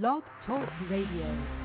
Blog Talk Radio.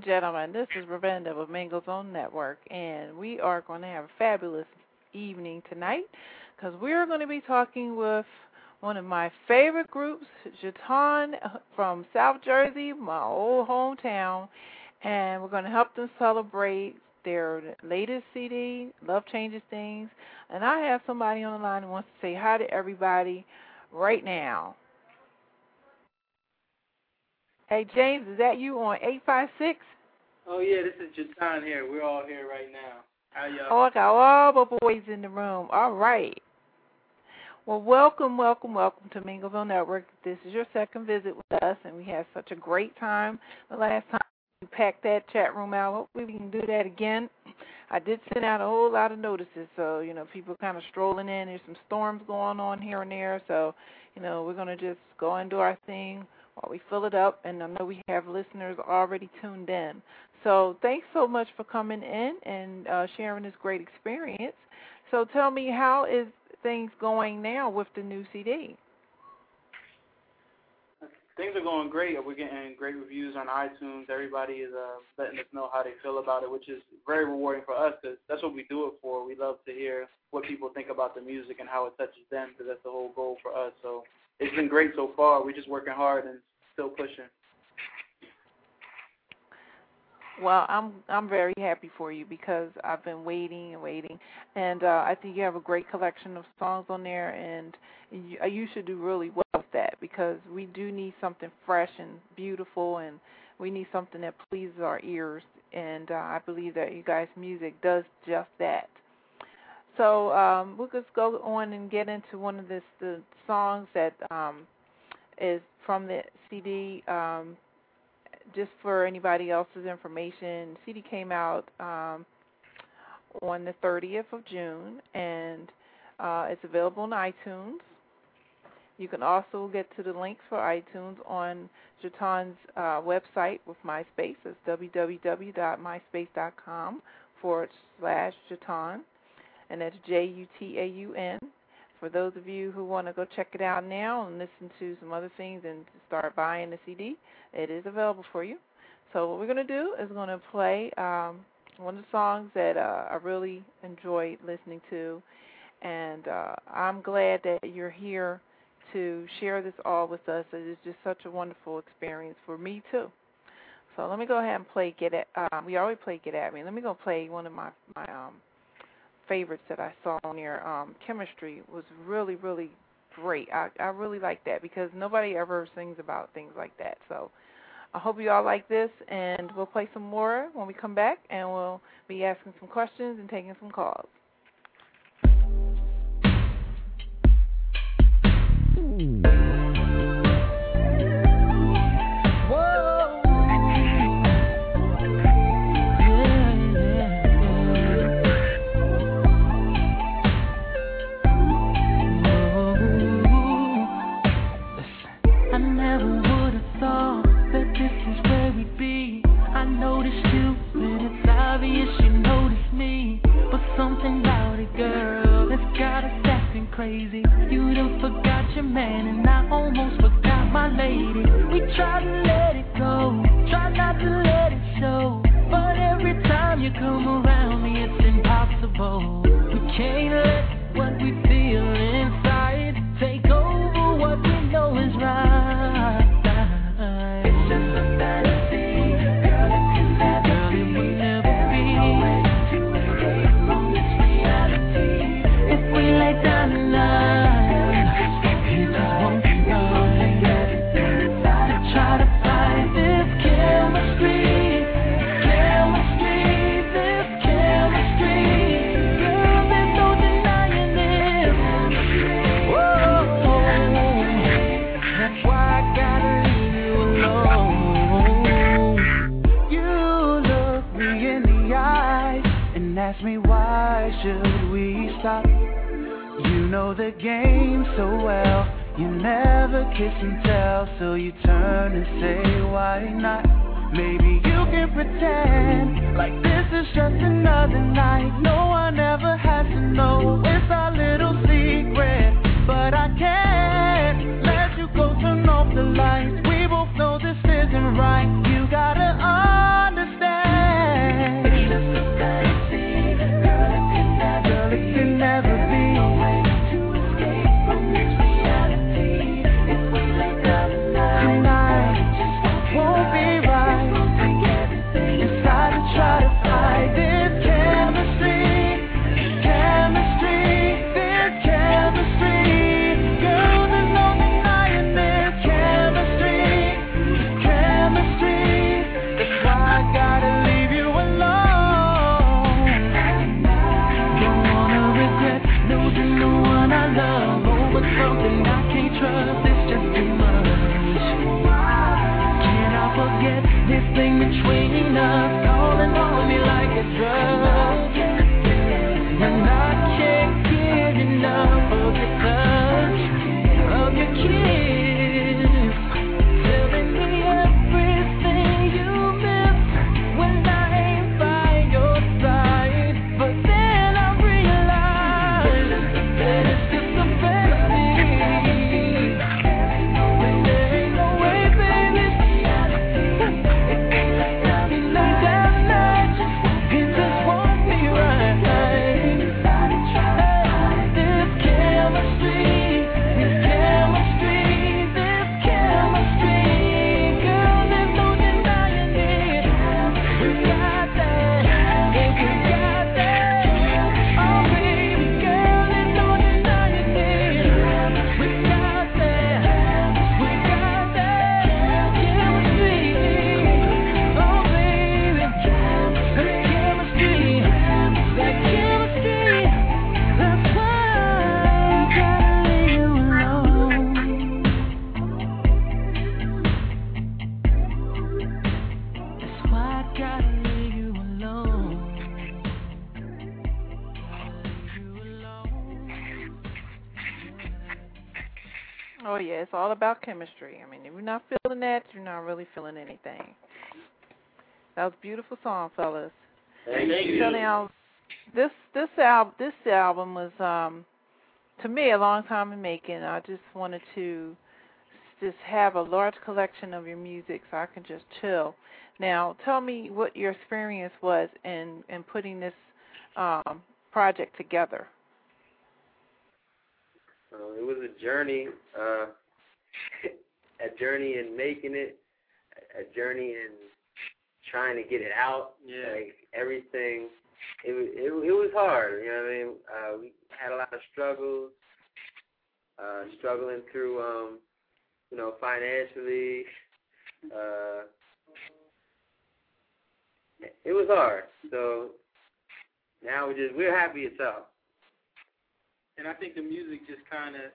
and gentlemen, this is Ravenda with Mangos On Network, and we are going to have a fabulous evening tonight because we're going to be talking with one of my favorite groups, Ju Taun from South Jersey, my old hometown, and we're going to help them celebrate their latest CD, Love Changes Things. And I have somebody on the line who wants to say hi to everybody right now. Hey, James, is that you on 856? Oh, yeah, this is Ju Taun here. We're all here right now. How y'all? Oh, I got all the boys in the room. All right. Well, welcome, welcome, welcome to Mingleville Network. This is your second visit with us, and we had such a great time the last time. We packed that chat room out. Hopefully, we can do that again. I did send out a whole lot of notices, so you know people kind of strolling in. There's some storms going on here and there, so you know we're gonna just go and do our thing while we fill it up. And I know we have listeners already tuned in. So thanks so much for coming in and uh, sharing this great experience. So tell me, how is things going now with the new CD? Things are going great. We're getting great reviews on iTunes. Everybody is uh, letting us know how they feel about it, which is very rewarding for us because that's what we do it for. We love to hear what people think about the music and how it touches them because that's the whole goal for us. So it's been great so far. We're just working hard and still pushing. Well, I'm I'm very happy for you because I've been waiting and waiting, and uh, I think you have a great collection of songs on there, and you, uh, you should do really well with that because we do need something fresh and beautiful, and we need something that pleases our ears, and uh, I believe that you guys' music does just that. So um, we'll just go on and get into one of this the songs that um, is from the CD. Um, just for anybody else's information, CD came out um, on the 30th of June, and uh, it's available on iTunes. You can also get to the links for iTunes on Ju Taun's uh, website with MySpace. It's www.myspace.com forward slash Jaton, and that's J U T A U N for those of you who want to go check it out now and listen to some other things and start buying the CD, it is available for you. So what we're going to do is going to play um, one of the songs that uh, I really enjoyed listening to, and uh, I'm glad that you're here to share this all with us. It is just such a wonderful experience for me too. So let me go ahead and play Get At. Um, we already played Get At Me. Let me go play one of my my um, favorites that I saw on your um, chemistry was really, really great. I, I really like that because nobody ever sings about things like that. So I hope you all like this, and we'll play some more when we come back, and we'll be asking some questions and taking some calls. Crazy. You done forgot your man, and I almost forgot my lady. We try to let it go, try not to let it show. But every time you come around me, it's impossible. We can't let know the game so well. You never kiss and tell, so you turn and say why not? Maybe you can pretend like this is just another night. No one ever has to know it's our little secret, but I can't let you go turn off the lights. We both know this isn't right. Oh yeah, it's all about chemistry. I mean, if you're not feeling that, you're not really feeling anything. That was a beautiful song, fellas. Thank you. So now, this this album this album was um to me a long time in making. I just wanted to just have a large collection of your music so I can just chill. Now, tell me what your experience was in in putting this um project together. Uh, it was a journey, uh, a journey in making it, a journey in trying to get it out. Yeah. Like everything, it was it, it was hard. You know what I mean? Uh, we had a lot of struggles, uh, struggling through, um, you know, financially. Uh, it was hard. So now we just we're happy it's out. And I think the music just kind of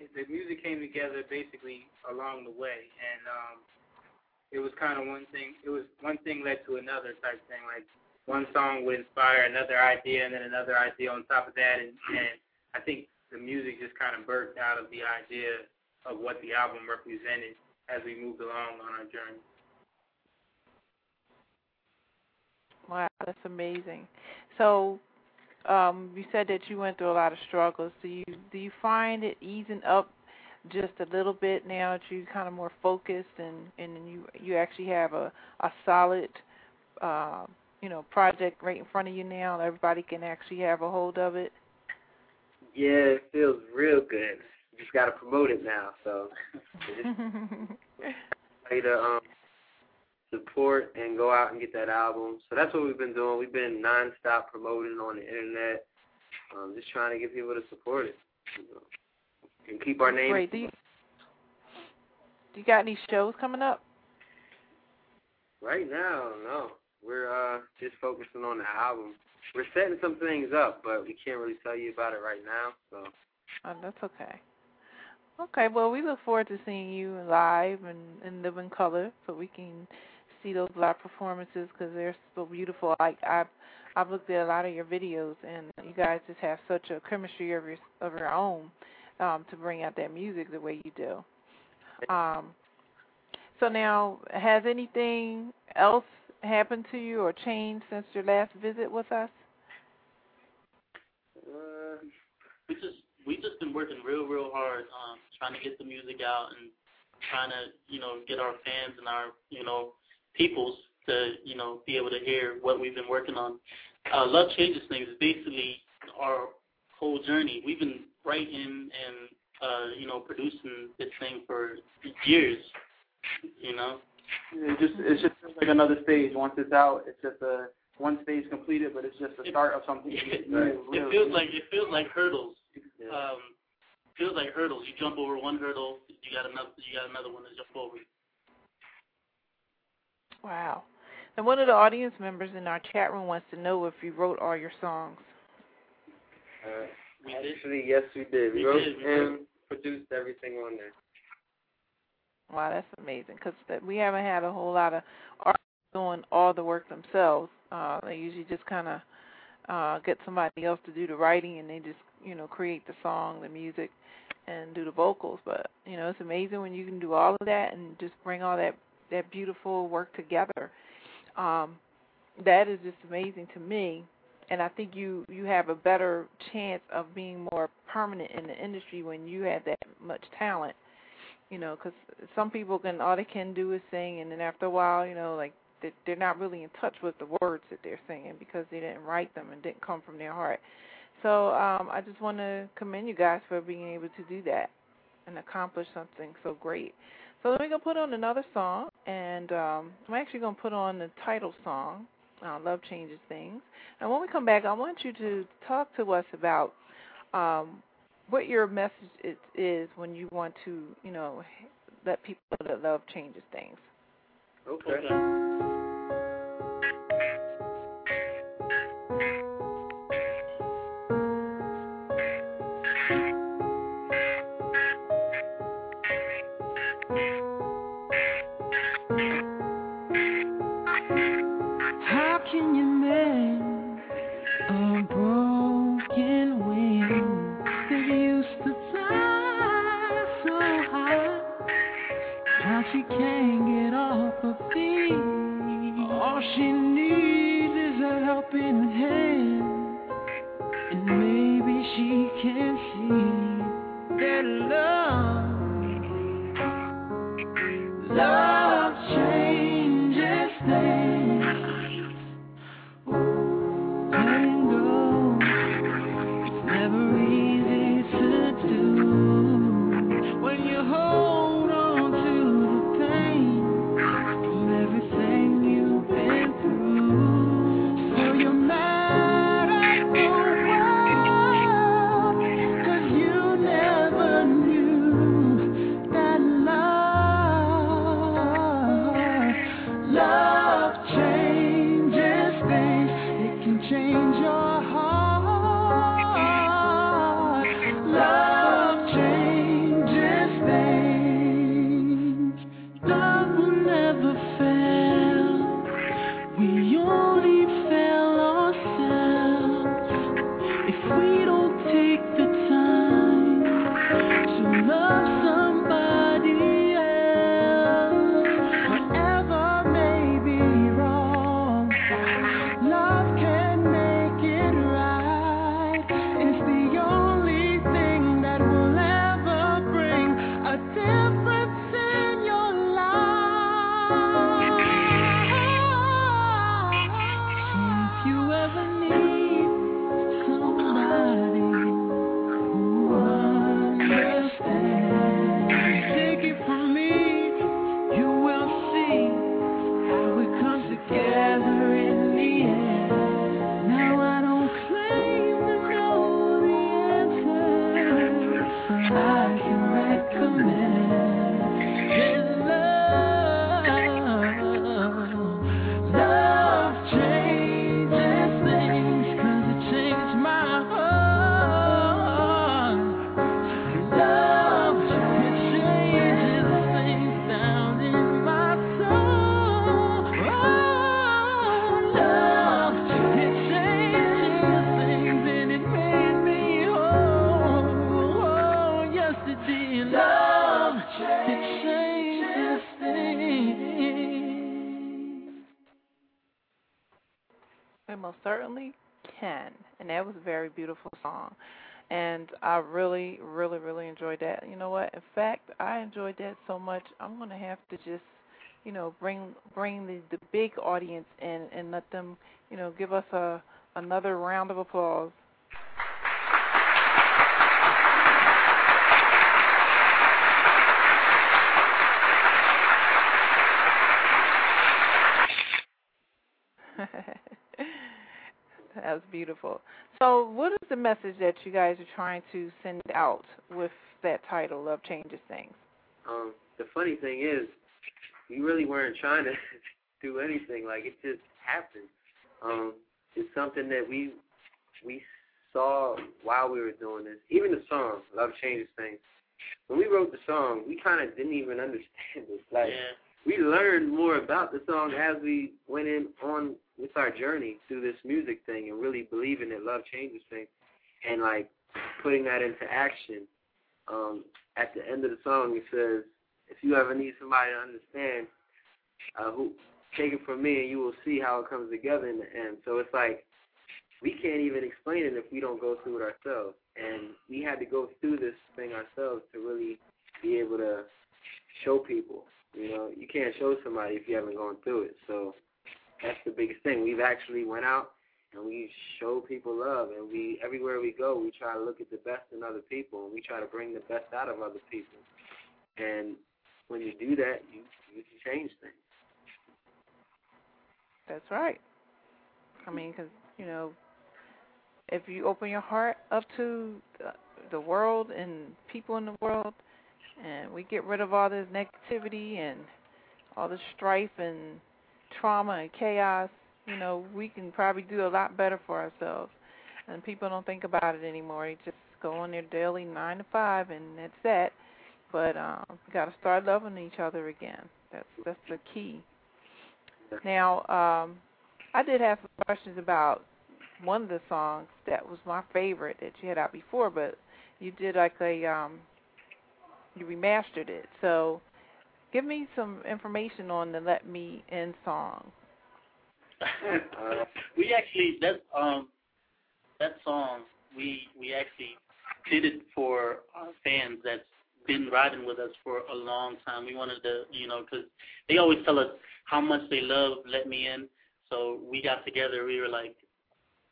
the music came together basically along the way, and um, it was kind of one thing. It was one thing led to another type thing. Like one song would inspire another idea, and then another idea on top of that, and, and I think the music just kind of birthed out of the idea of what the album represented as we moved along on our journey. Wow, that's amazing. So, um, you said that you went through a lot of struggles. Do you do you find it easing up just a little bit now that you kind of more focused and and you you actually have a a solid uh, you know project right in front of you now. Everybody can actually have a hold of it. Yeah, it feels real good. You just gotta promote it now. So just to um support and go out and get that album. So that's what we've been doing. We've been nonstop promoting on the internet, um, just trying to get people to support it, you know, and keep our name. Great. Do you, do you got any shows coming up? Right now, no. We're uh just focusing on the album. We're setting some things up, but we can't really tell you about it right now. So Oh, that's okay. Okay, well, we look forward to seeing you live and in living color, so we can see those live performances because they're so beautiful. Like I've I've looked at a lot of your videos, and you guys just have such a chemistry of your of your own um, to bring out that music the way you do. Um, so now, has anything else happened to you or changed since your last visit with us? uh, we just we just been working real real hard um trying to get the music out and trying to you know get our fans and our you know peoples to you know be able to hear what we've been working on uh love changes things is basically our whole journey we've been writing and uh you know producing this thing for years you know It just it's just like another stage. Once it's out, it's just a one stage completed, but it's just the start of something. it, new, it feels like it feels like hurdles yeah. um feels like hurdles you jump over one hurdle you got another you got another one to jump over Wow. And one of the audience members in our chat room wants to know if you wrote all your songs. uh, we did yes, we did. We, We wrote did, and produced everything on there. Wow, that's amazing because we haven't had a whole lot of artists doing all the work themselves. Uh, they usually just kind of uh, get somebody else to do the writing, and they just you know create the song, the music, and do the vocals. But you know, it's amazing when you can do all of that and just bring all that that beautiful work together. Um, that is just amazing to me. and I think you you have a better chance of being more permanent in the industry when you have that much talent. You know, because some people can all they can do is sing, and then after a while, you know, like they- they're not really in touch with the words that they're singing because they didn't write them and didn't come from their heart. So um, I just want to commend you guys for being able to do that and accomplish something so great. So let me go put on another song, and um, I'm actually going to put on the title song, uh, "Love Changes Things." And when we come back, I want you to talk to us about um, what your message is, is when you want to, you know, let people know that love changes things. Okay. How I really, really, really enjoyed that. You know what? In fact, I enjoyed that so much. I'm gonna have to just, you know, bring bring the the big audience in and let them, you know, give us a another round of applause. that was beautiful. So, what is the message that you guys are trying to send out with that title, Love Changes Things? Um, the funny thing is, we really weren't trying to do anything. Like it just happened. Um, it's something that we we saw while we were doing this. Even the song, Love Changes Things. When we wrote the song, we kind of didn't even understand it. Like yeah. we learned more about the song as we went in on with our journey through this music thing and really believing that love changes things and like putting that into action. Um, at the end of the song, it says, "If you ever need somebody to understand, uh, who take it from me, and you will see how it comes together in the end." So it's like we can't even explain it if we don't go through it ourselves. And we had to go through this thing ourselves to really be able to show people. You know, you can't show somebody if you haven't gone through it. So that's the biggest thing. We've actually went out and we show people love, and we everywhere we go, we try to look at the best in other people, and we try to bring the best out of other people. And when you do that, you you change things. That's right. I mean, because you know, if you open your heart up to the, the world and people in the world, and we get rid of all this negativity and all the strife and trauma and chaos, you know, we can probably do a lot better for ourselves. And people don't think about it anymore. They just go on their daily nine to five, and that's that. But um, we got to start loving each other again. That's that's the key. Now, um, I did have some questions about one of the songs that was my favorite that you had out before, but you did like a um, you remastered it. So, give me some information on the "Let Me In" song. Uh, we actually that um that song we we actually did it for our fans that's been riding with us for a long time. We wanted to, you know, because they always tell us how much they love "Let Me In." So we got together. We were like,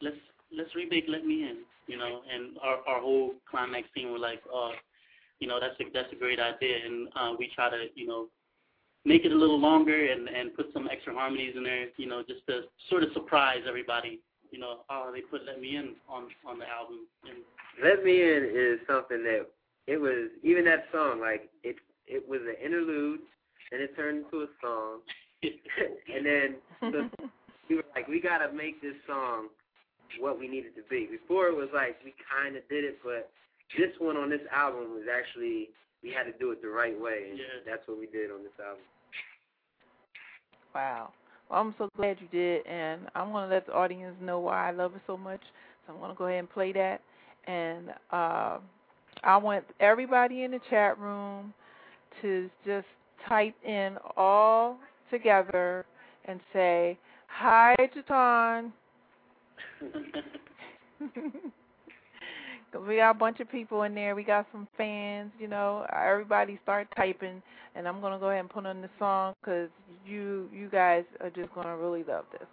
let's let's remake "Let Me In," you know, and our our whole climax team were like, oh, you know, that's a that's a great idea, and uh, we try to, you know, make it a little longer and and put some extra harmonies in there, you know, just to sort of surprise everybody. You know, oh, they put "Let Me In" on on the album, and Let Me In is something that it was even that song like it it was an interlude, and it turned into a song, and then the, we were like we gotta make this song what we needed to be. Before it was like we kind of did it, but this one on this album was actually we had to do it the right way, and Yeah. that's what we did on this album. Wow. Well, I'm so glad you did, and I'm going to let the audience know why I love it so much. So I'm going to go ahead and play that. And uh, I want everybody in the chat room to just type in all together and say, Hi, Ju Taun. We got a bunch of people in there. We got some fans, you know. Everybody start typing, and I'm gonna go ahead and put on the song because you you guys are just gonna really love this.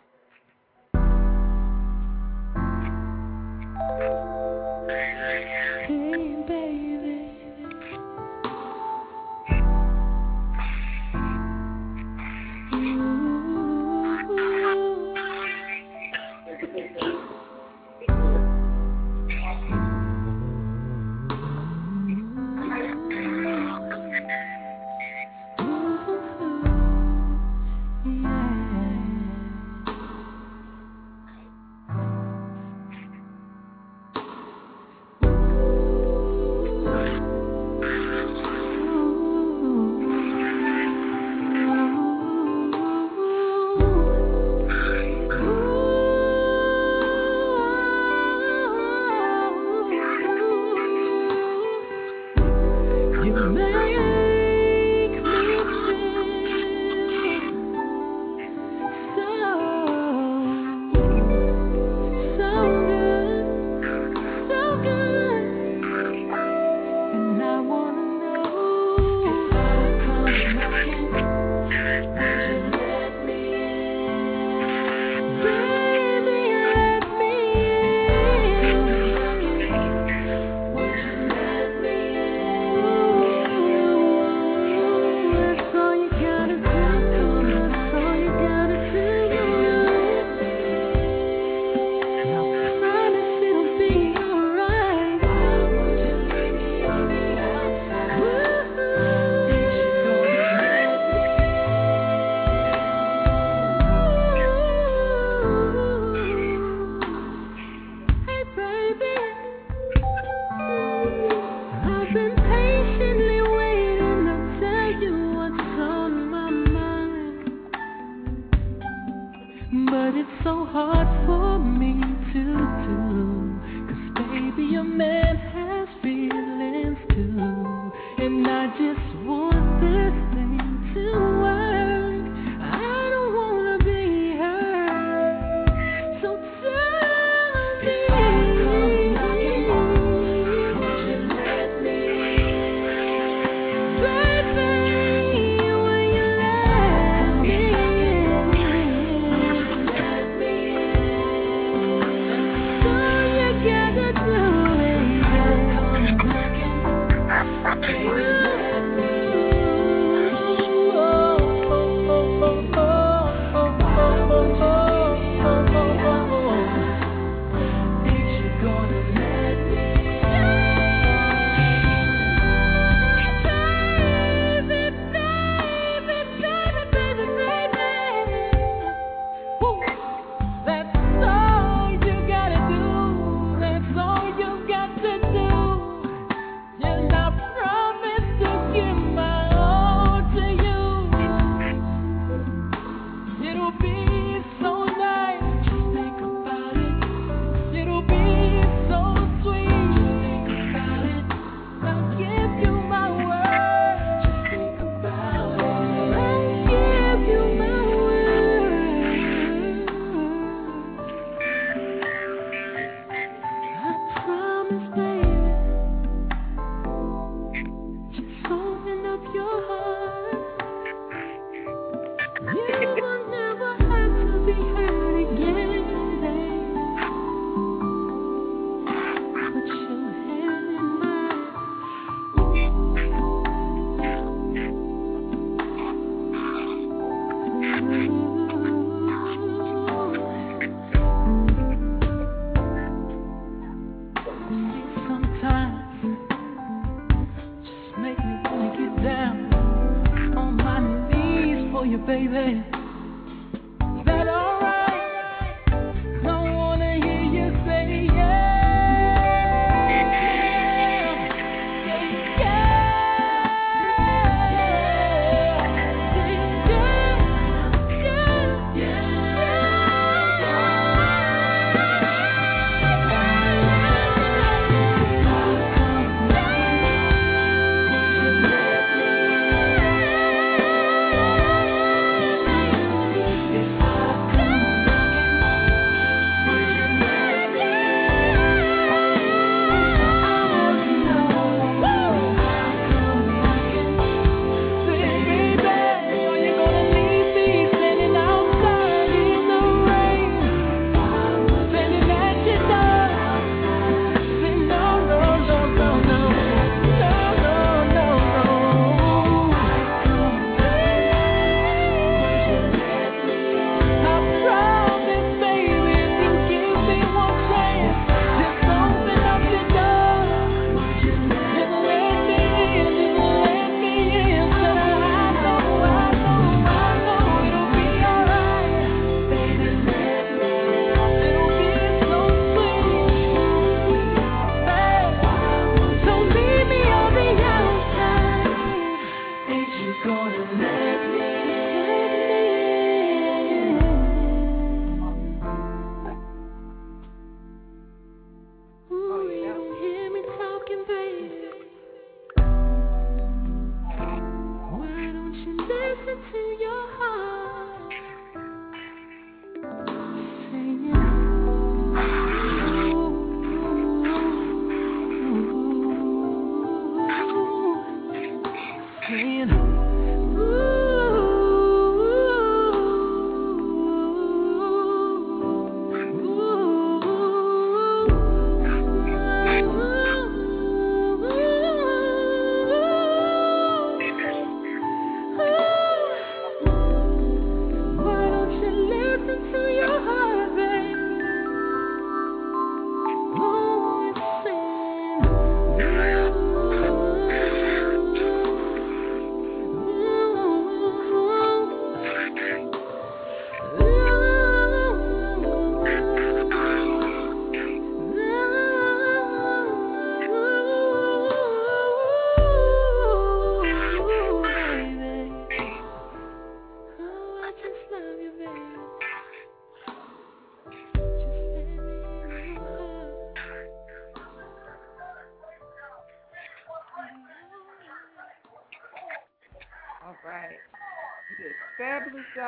just want this thing to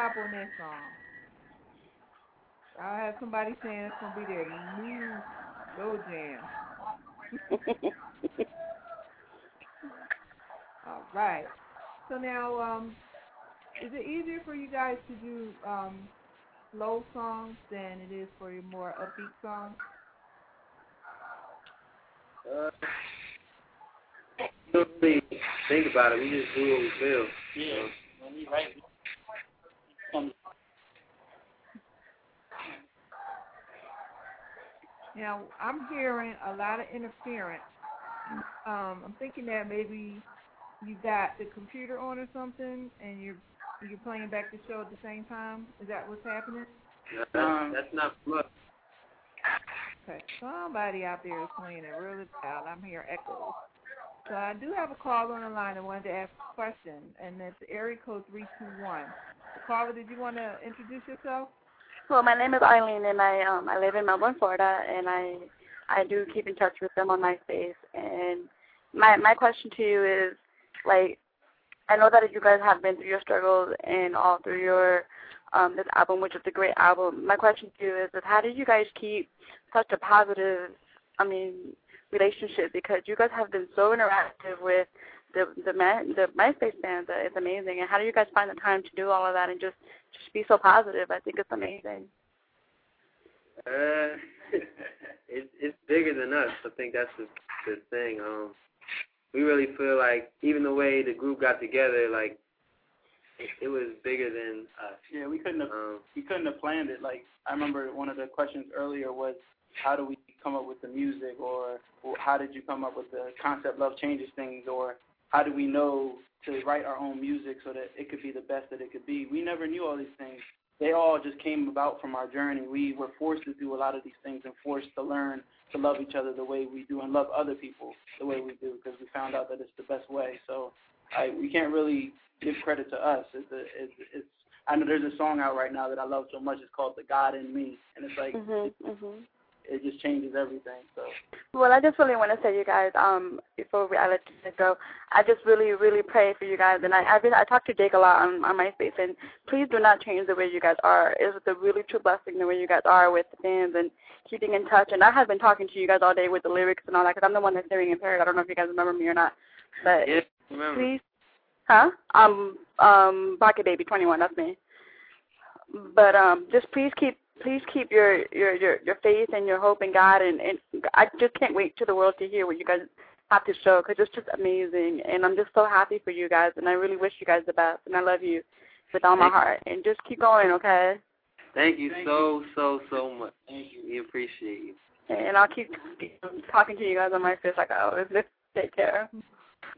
vibe on that song. I have somebody saying it's gonna be their new go jam. All right. So now, um, is it easier for you guys to do um, slow songs than it is for your more upbeat songs? Uh, really think about it. We just do what we feel. Yeah. You know? When um, Now, I'm hearing a lot of interference. Um, I'm thinking that maybe you got the computer on or something, and you're you're playing back the show at the same time. Is that what's happening? No, that's, Um, that's not much. Okay. Somebody out there is playing it really loud. I'm hearing echoes. So I do have a call on the line that wanted to ask a question, and it's area code 321. Caller, did you want to introduce yourself? Well, my name is Eileen, and I um I live in Melbourne, Florida, and I I do keep in touch with them on MySpace. And my my question to you is, like, I know that you guys have been through your struggles and all through your um this album, which is a great album. My question to you is, is how do you guys keep such a positive, I mean, relationship? Because you guys have been so interactive with the the the MySpace fans. that It's amazing. And how do you guys find the time to do all of that and just just be so positive? I think it's amazing. Uh, it's it's bigger than us. I think that's the the thing. Um, we really feel like even the way the group got together, like it, it was bigger than us. Yeah, we couldn't have Um, we couldn't have planned it. Like I remember one of the questions earlier was how do we come up with the music or, or how did you come up with the concept love changes things or how do we know to write our own music so that it could be the best that it could be. We never knew all these things. They all just came about from our journey. We were forced to do a lot of these things and forced to learn to love each other the way we do and love other people the way we do because we found out that it's the best way. So I, we can't really give credit to us. It's, a, it's, it's I know there's a song out right now that I love so much. It's called "The God in Me," and it's like Mhm. Mhm. It just changes everything. So Well, I just really want to say, you guys, um, before we, I let you go, I just really, really pray for you guys. And I, I, really, I talk to Jake a lot on, on MySpace, and please do not change the way you guys are. It's a really true blessing the way you guys are with the fans and keeping in touch. And I have been talking to you guys all day with the lyrics and all that, because I'm the one that's hearing impaired. I don't know if you guys remember me or not, but yeah, please, huh? Um, um, Rocket Baby 21, that's me. But um, just please keep please keep your your your your faith and your hope in God, and and I just can't wait to the world to hear what you guys have to show because it's just amazing, and I'm just so happy for you guys, and I really wish you guys the best, and I love you with all my Thank you. heart, and just keep going, okay? Thank you Thank so so so much. thank you. We appreciate you. And I'll keep talking to you guys on MySpace like I always do. Take care.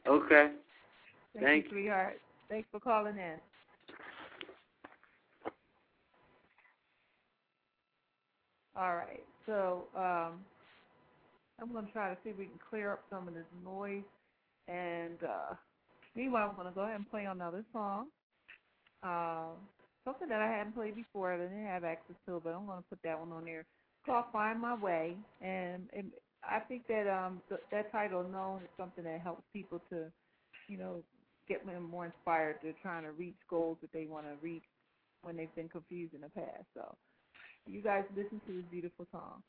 Okay. Thank, Thank you, sweetheart. Thanks for calling in. All right. So um, I'm going to try to see if we can clear up some of this noise. And uh, meanwhile, I'm going to go ahead and play another song. Uh, something that I hadn't played before. I didn't have access to, but I'm going to put that one on there. It's called "Find My Way," and, and I think that um th- that title Known, is something that helps people to, you know, get them more inspired to trying to reach goals that they want to reach when they've been confused in the past. So, you guys listen to this beautiful song.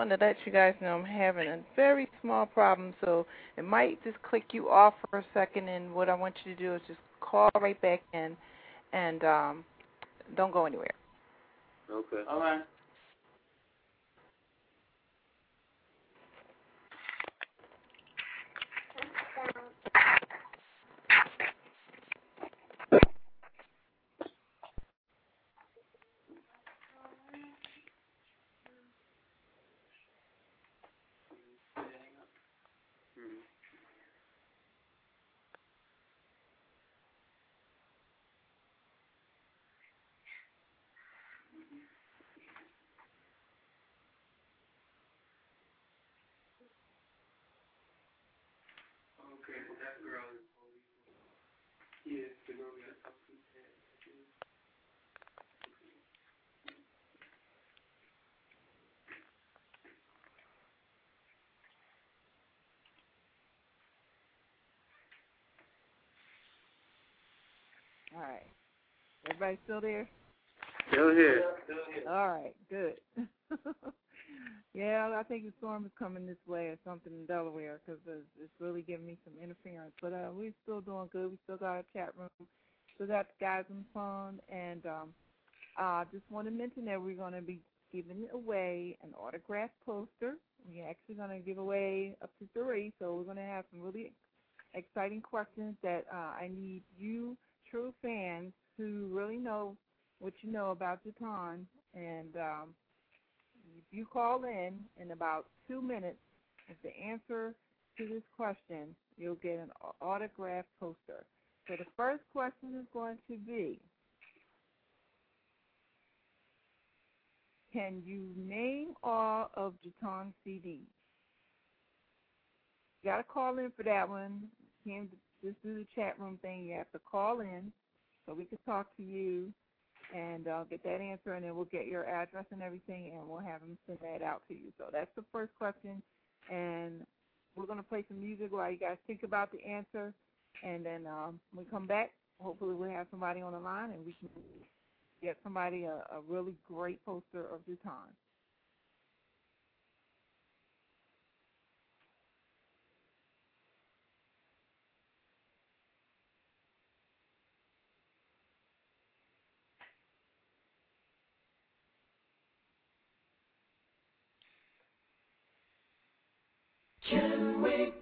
Wanted to let you guys know I'm having a very small problem, so it might just click you off for a second. And what I want you to do is just call right back in, and um, don't go anywhere. Okay. All right. Okay, well that girl is yeah, the girl we got to talk to. All right, everybody still there? Still here. All right, good. yeah, I think the storm is coming this way or something in Delaware because it's, it's really giving me some interference. But uh, we're still doing good. We still got a chat room. Still got the guys on the phone. And um, uh, just want to mention that we're going to be giving away an autographed poster. We're actually going to give away up to three. So we're going to have some really exciting questions that uh, I need you, true fans, who really know what you know about Ju Taun. And um, if you call in in about two minutes, if the answer to this question, you'll get an au- autographed poster. So the first question is going to be, can you name all of Ju Taun's CDs? You got to call in for that one. Can't just do the chat room thing. You have to call in so we can talk to you and uh, get that answer, and then we'll get your address and everything, and we'll have them send that out to you. So that's the first question, and we're going to play some music while you guys think about the answer, and then um, when we come back, hopefully we'll have somebody on the line, and we can get somebody a, a really great poster of your We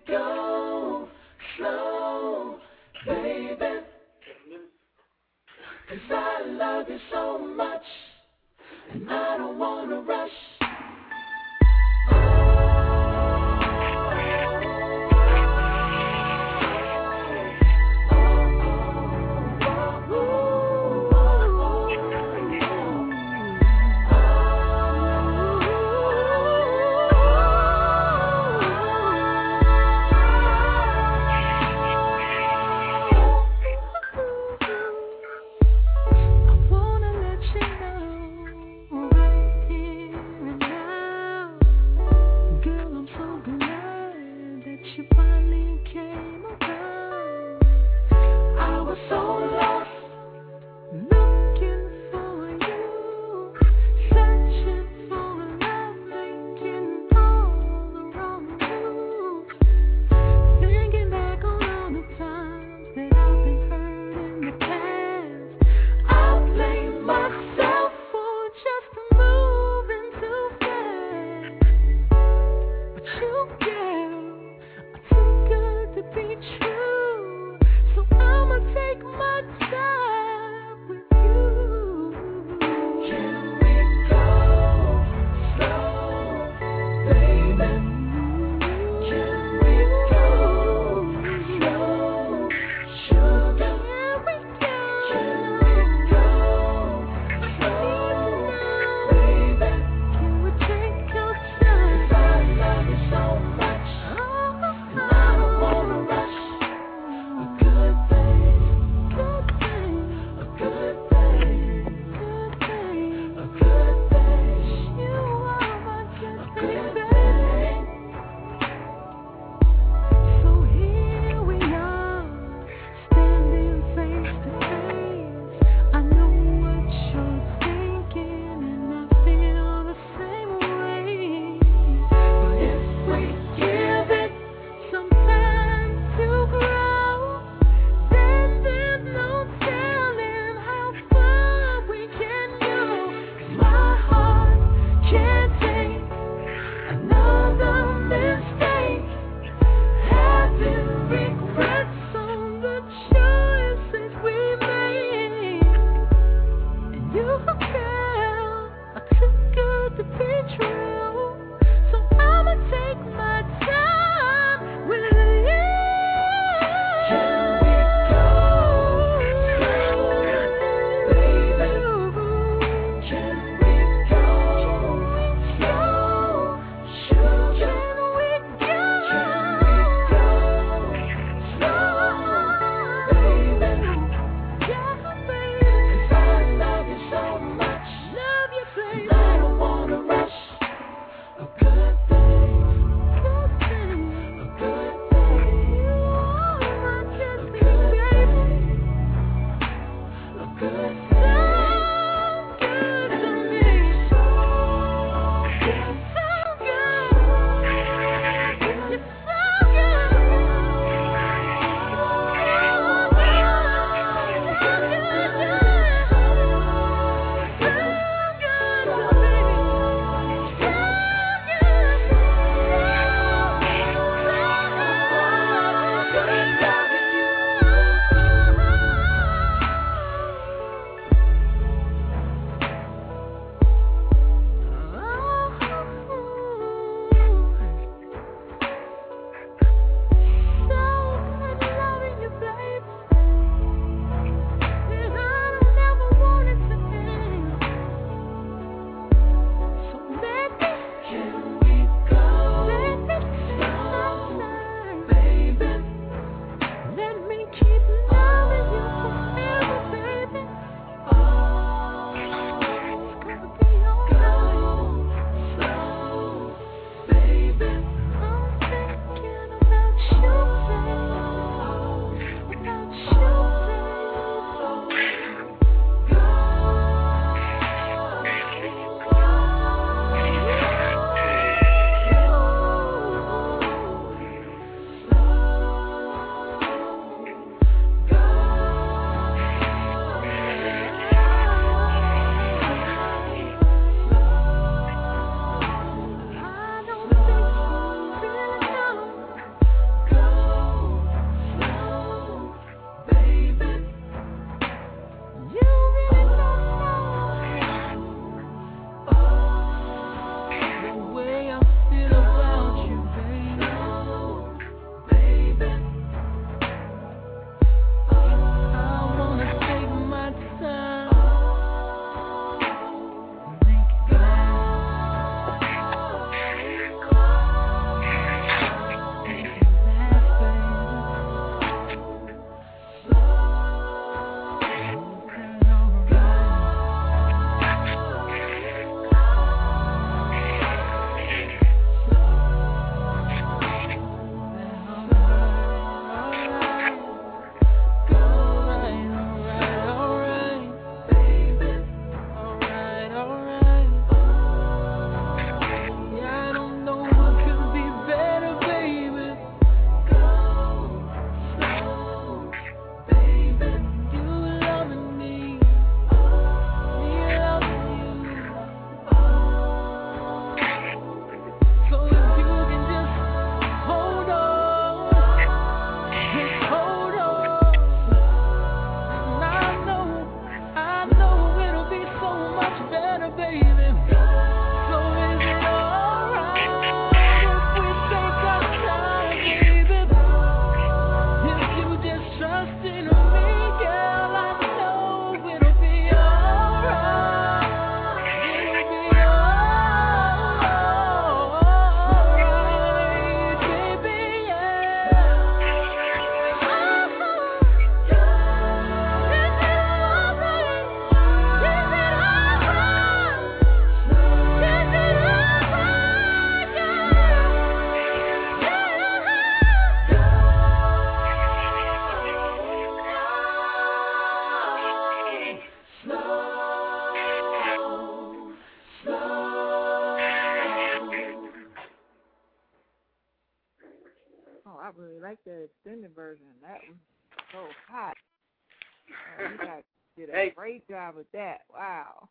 with that. Wow.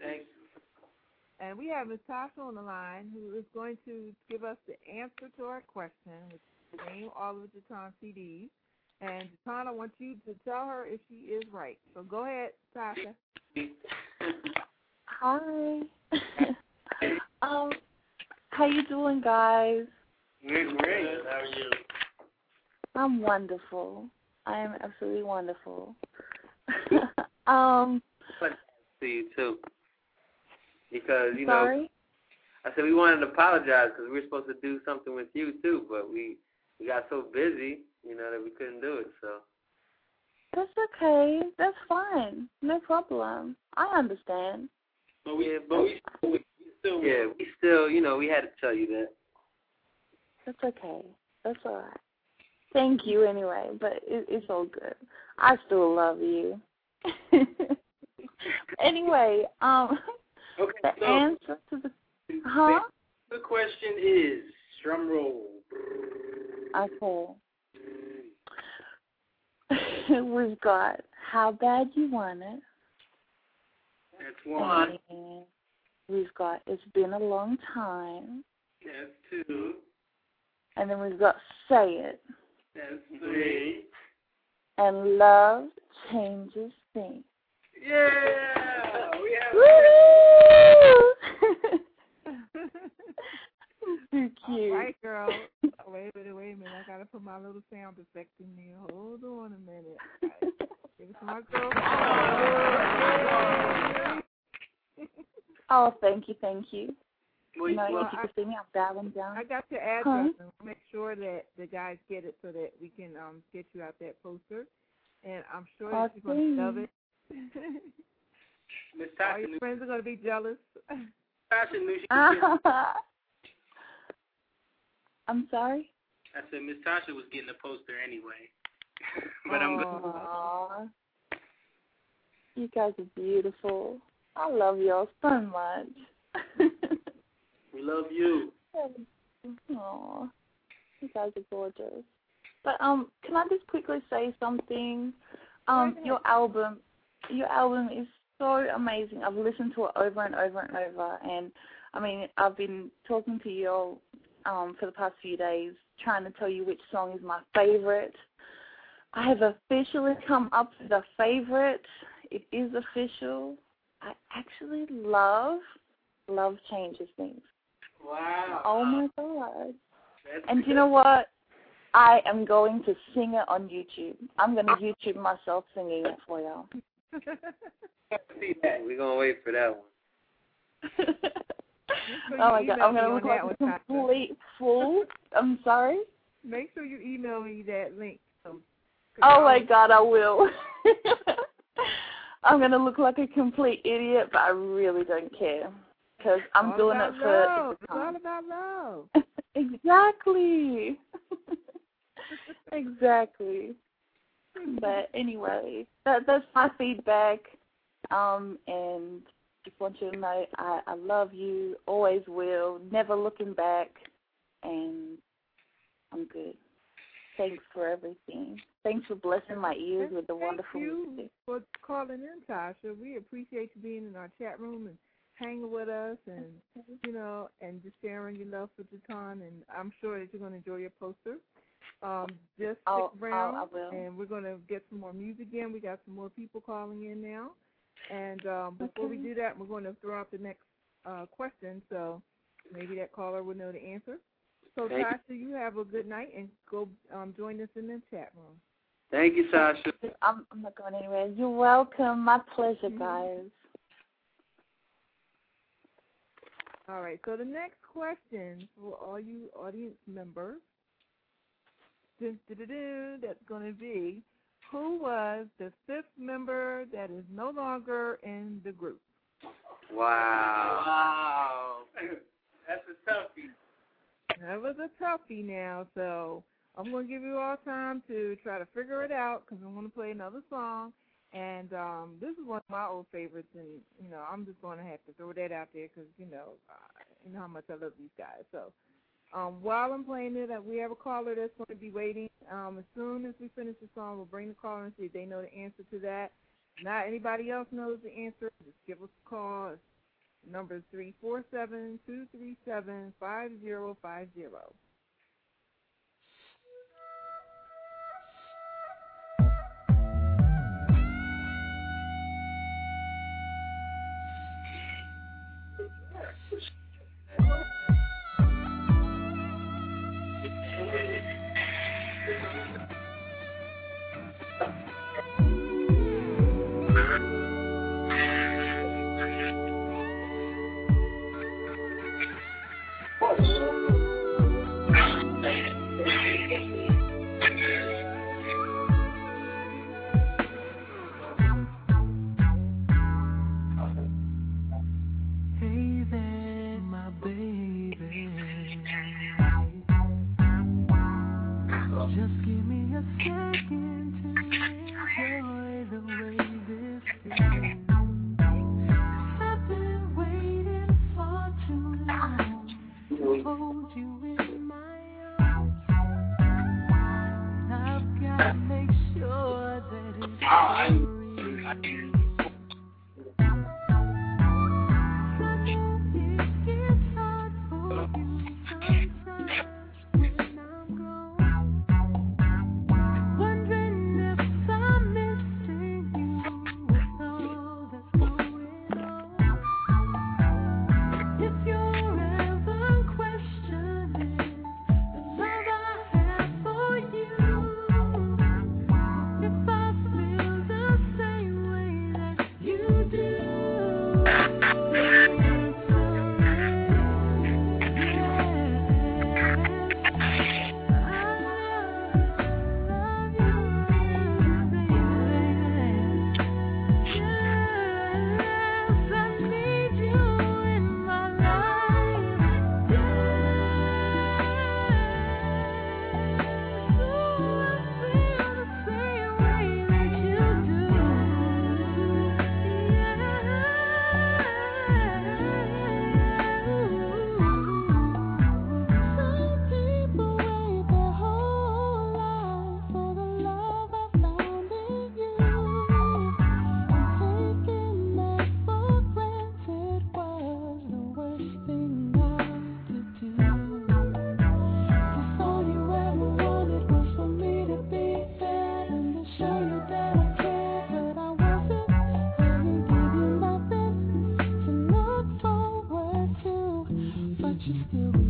Thanks. And we have Miss Tasha on the line who is going to give us the answer to our question, which is name all of the Ju Taun CDs. And Ju Taun, I want you to tell her if she is right. So go ahead, Tasha. Hi. um, how you doing, guys? We're great. How are you? I'm wonderful. I am absolutely wonderful. um, To you too, because you know sorry. I said we wanted to apologize because we were supposed to do something with you too, but we we got so busy, you know, that we couldn't do it. So That's okay. That's fine. No problem. I understand. But we, Yeah, but we, we, we still. yeah, we still, you know, we had to tell you that. That's okay. That's all right. Thank you anyway, but it, it's all good. I still love you. anyway, um, Okay. the So answer to the huh? the question is drum roll. Okay. We've got how bad you want it. That's one. And we've got it's been a long time. That's two. And then we've got say it. That's three. And love changes things. Yeah. We have. Woo! Too cute. right, girl. Oh, wait a minute, wait a minute. I gotta put my little sound effect in there. Hold on a minute. Give it to my girl. Oh, thank you, thank you. Well, You know, well, if you I- see me, I'm bowing down. I got your address Huh? make sure that the guys get it so that we can um get you out that poster. And I'm sure that you're gonna love it. Miss All Tasha your friends are gonna be jealous. Tasha knew she was getting, I'm sorry. I said Miss Tasha was getting a poster anyway. but I'm good. Aww. You guys are beautiful. I love y'all so much. We love you. Aw, you guys are gorgeous. But um, can I just quickly say something? Um, your album, your album is so amazing. I've listened to it over and over and over, and I mean, I've been talking to you all um for the past few days, trying to tell you which song is my favorite. I have officially come up with a favorite. It is official. I actually love Love Changes Things. Wow. Oh my god. That's And you know what? I am going to sing it on YouTube. I'm going to YouTube myself singing it for y'all. see that. We're gonna wait for that one. sure oh my god, I'm going to on look that like one, a Tasha. complete fool. I'm sorry. Make sure you email me that link. Um, 'cause Oh my god, I will. I'm going to look like a complete idiot, but I really don't care. Because I'm all doing it for love. the It's all about love. exactly. Exactly. But anyway, that that's my feedback. Um, and just want you to know I, I love you, always will, never looking back, and I'm good. Thanks for everything. Thanks for blessing my ears with the Thank wonderful you music. for calling in, Tasha. We appreciate you being in our chat room and hanging with us, and you know, and just sharing your love for Ju Taun. And I'm sure that you're going to enjoy your poster. Um, just stick I'll- around, I'll- I will. and we're going to get some more music in. We got some more people calling in now. And um, before we do that, we're going to throw out the next uh, question. So maybe that caller will know the answer. So Thank you. Tasha, you have a good night, and go um, join us in the chat room. Thank you, Sasha. I'm, I'm not going anywhere. You're welcome. My pleasure, Mhm. guys. All right. So the next question for all you audience members, that's going to be, who was the fifth member that is no longer in the group? Wow. Wow. That's a toughie. That was a toughie now, so I'm going to give you all time to try to figure it out because I'm going to play another song. And um, this is one of my old favorites, and you know I'm just going to have to throw that out there because you know uh, you know how much I love these guys. So Um, while I'm playing it, uh, we have a caller that's going to be waiting. Um, as soon as we finish the song, we'll bring the caller and see if they know the answer to that. Not anybody else knows the answer. Just give us a call. Number three four seven two three seven five zero five zero. you.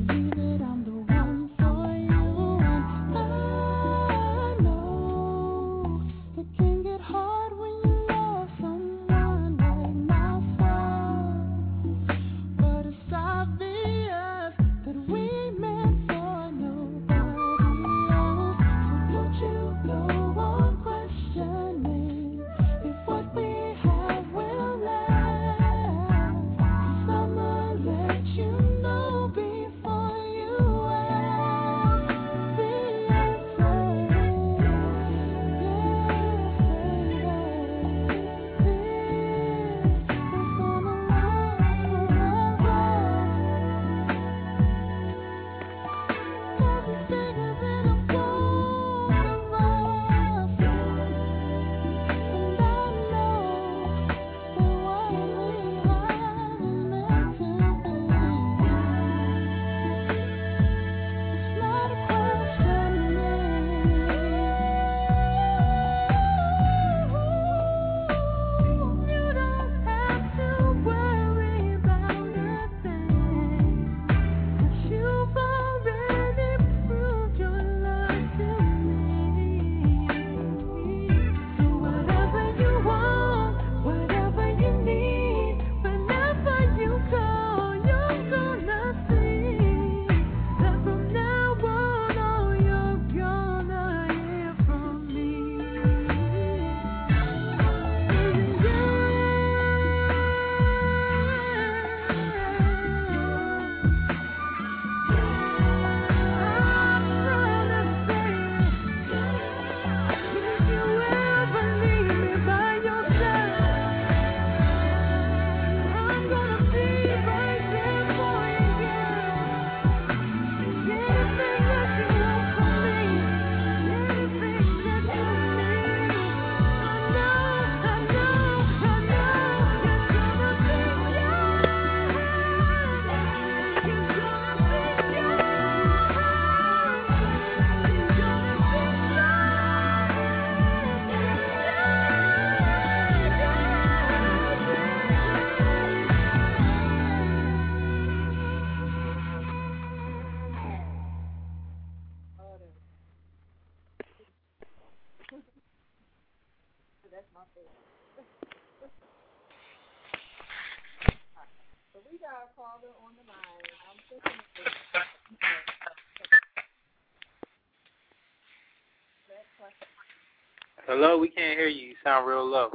Hello, we can't hear you. You sound real low.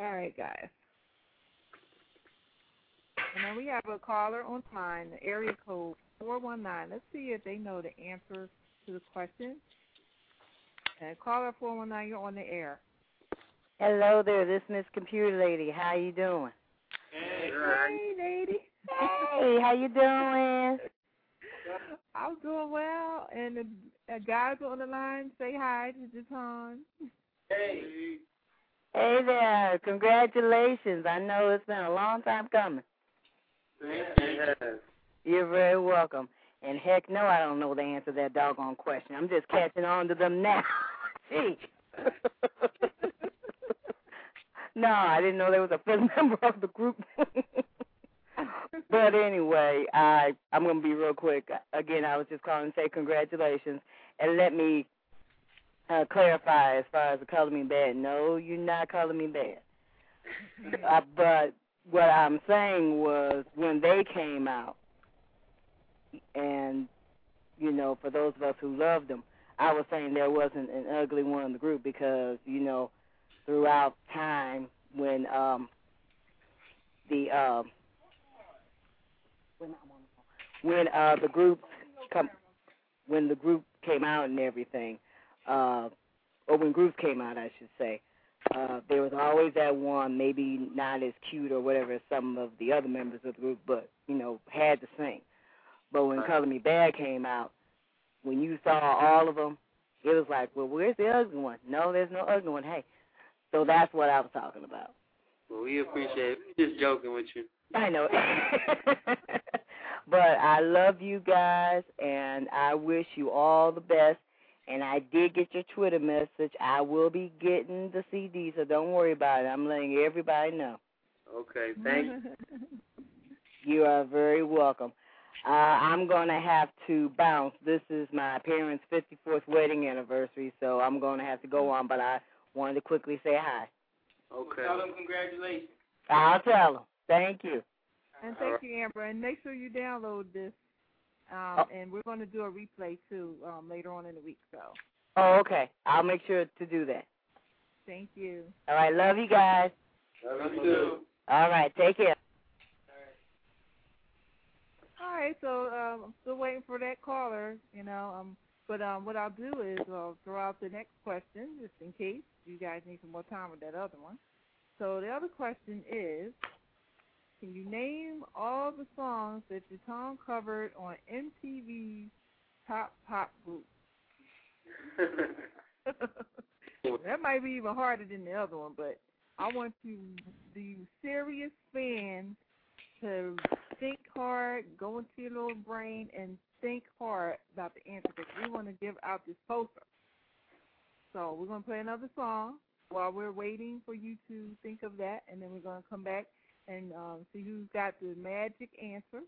All right, guys. And then we have a caller on the line, the area code 419. Let's see if they know the answer to the question. And caller 419, you're on the air. Hello there, this Miss Computer Lady. How you doing? Hey, lady. Hey, how you doing? I'm doing well. And the uh, guys on the line, say hi to Ju Taun. Hey. Hey there, congratulations. I know it's been a long time coming. You're very welcome. And heck no, I don't know the answer to that doggone question. I'm just catching on to them now. Gee. no, I didn't know there was a fifth member of the group. but anyway, I I'm gonna be real quick. Again, I was just calling to say congratulations and let me uh, clarify as far as the Color Me Badd. No, you're not calling me bad. uh, but what I'm saying was when they came out, and you know, for those of us who loved them, I was saying there wasn't an ugly one in the group because you know, throughout time when um the um when uh the group come when the group came out and everything, uh or when groups came out I should say, uh there was always that one, maybe not as cute or whatever as some of the other members of the group, but, you know, had to sing. But when Right. Color Me Badd came out, when you saw all of them, it was like, well, where's the ugly one? No, there's no ugly one. Hey, so that's what I was talking about. Well, we appreciate it. We're just joking with you. I know. but I love you guys, and I wish you all the best. And I did get your Twitter message. I will be getting the CD, so don't worry about it. I'm letting everybody know. Okay, thank you. You are very welcome. Uh, I'm going to have to bounce. This is my parents' 54th wedding anniversary, so I'm going to have to go on, but I wanted to quickly say hi. Okay. Tell them congratulations. I'll tell them. Thank you. And thank you, Amber. And make sure you download this. Um, Oh. And we're going to do a replay too um, later on in the week. So Oh, okay. I'll make sure to do that. thank you. All right. Love you guys. Love you too. All right. Take care. All right, so um, I'm still waiting for that caller, you know. Um, but um, what I'll do is I'll throw out the next question just in case you guys need some more time with that other one. So the other question is, can you name all the songs that Ju Taun covered on MTV's Top Pop Group? that might be even harder than the other one, but I want you, the serious fans, to think hard, go into your little brain, and think hard about the answer because we want to give out this poster. So we're going to play another song while we're waiting for you to think of that, and then we're going to come back and um, see who's got the magic answer.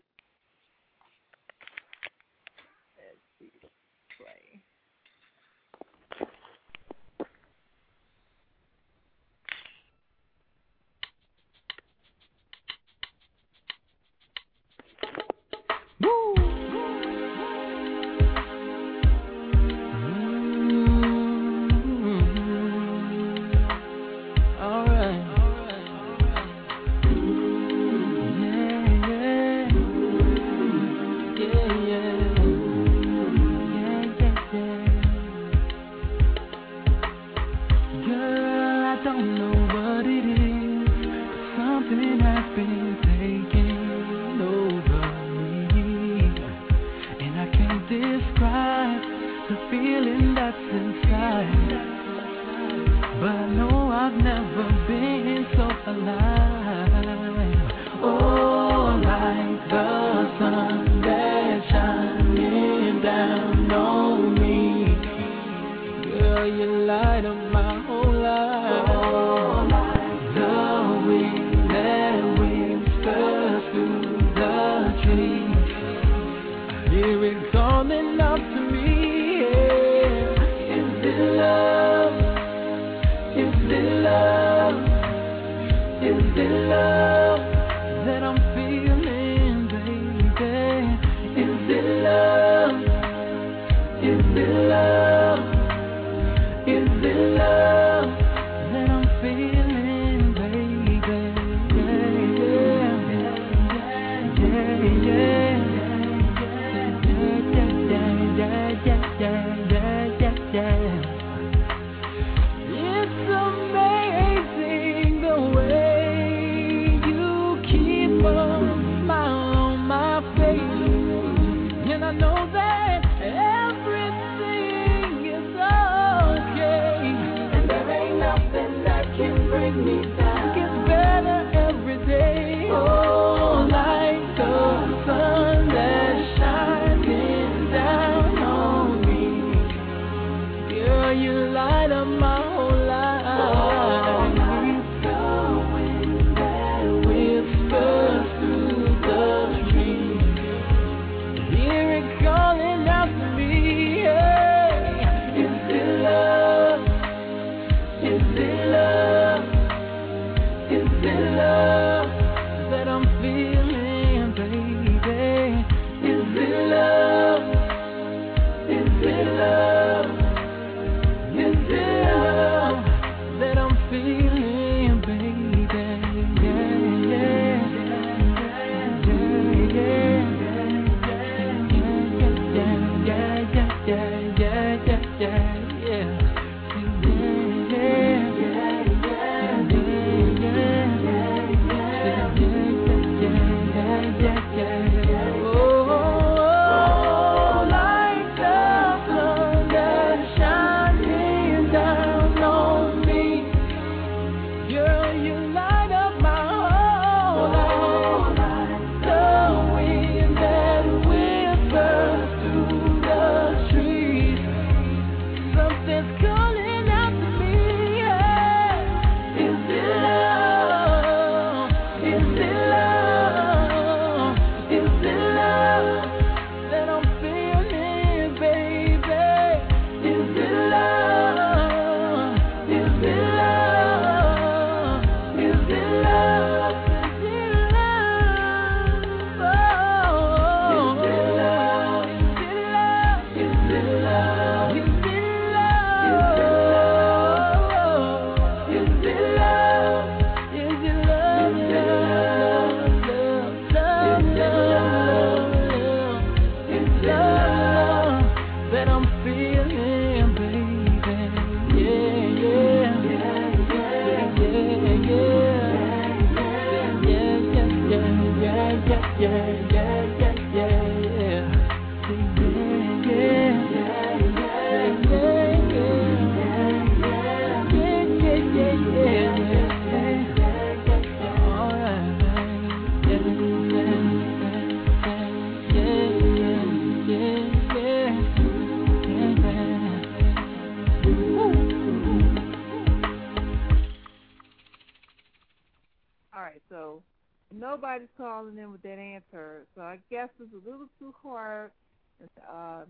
Yeah, yeah, yeah,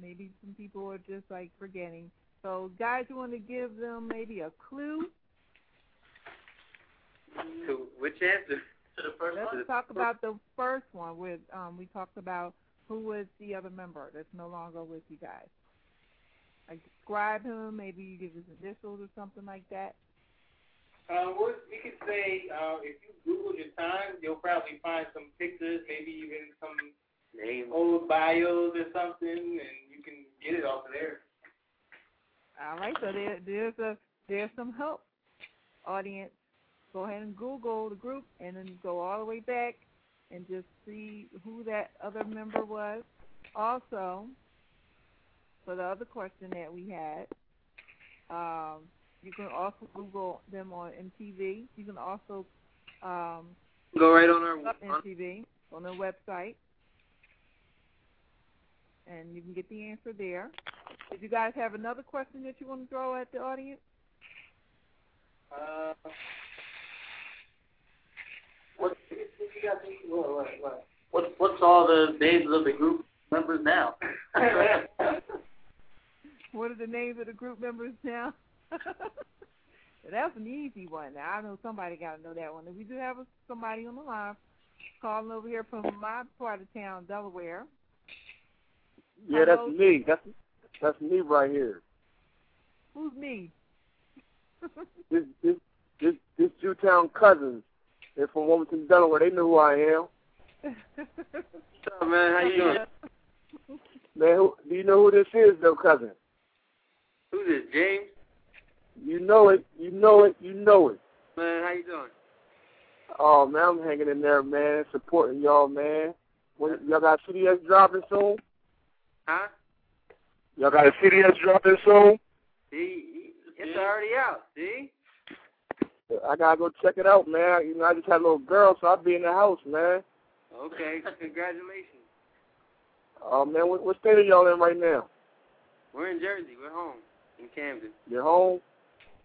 maybe some people are just like forgetting. So, guys, you want to give them maybe a clue? To which answer? To the first Let's one. talk about the first one. With um, we talked about who was the other member that's no longer with you guys. Like describe him. Maybe you give his initials or something like that. Uh, what we could say, uh, if you Google Ju Taun, you'll probably find some pictures, maybe even some Name. old bios or something, and you can get it off of there. All right, so there, there's a there's some help, audience. Go ahead and Google the group, and then go all the way back and just see who that other member was. Also, for the other question that we had, um, you can also Google them on MTV. You can also um, Go right on our. on- MTV on their website, and you can get the answer there. Did you guys have another question that you want to throw at the audience? Uh, what, what? What, what, what? What's all the names of the group members now? What are the names of the group members now? That's an easy one. Now, I know somebody got to know that one. We do have a, somebody on the line calling over here from my part of town, Delaware. Yeah, that's me. That's that's me right here. Who's me? This this this this Ju Taun cousins. They're from Wilmington, Delaware. They know who I am. What's up, man? How you doing? Man, who, do you know who this is, though, cousin? Who's this, James? You know it. You know it. You know it. Man, how you doing? Oh man, I'm hanging in there, man, supporting y'all, man. When, y'all got CDS dropping soon? Huh? Y'all got a CDS dropping soon? See, it's already out. See? I gotta go check it out, man. You know, I just had a little girl, so I'll be in the house, man. Okay, congratulations. Oh man, what, what state are y'all in right now? We're in Jersey. We're home in Camden. You're home.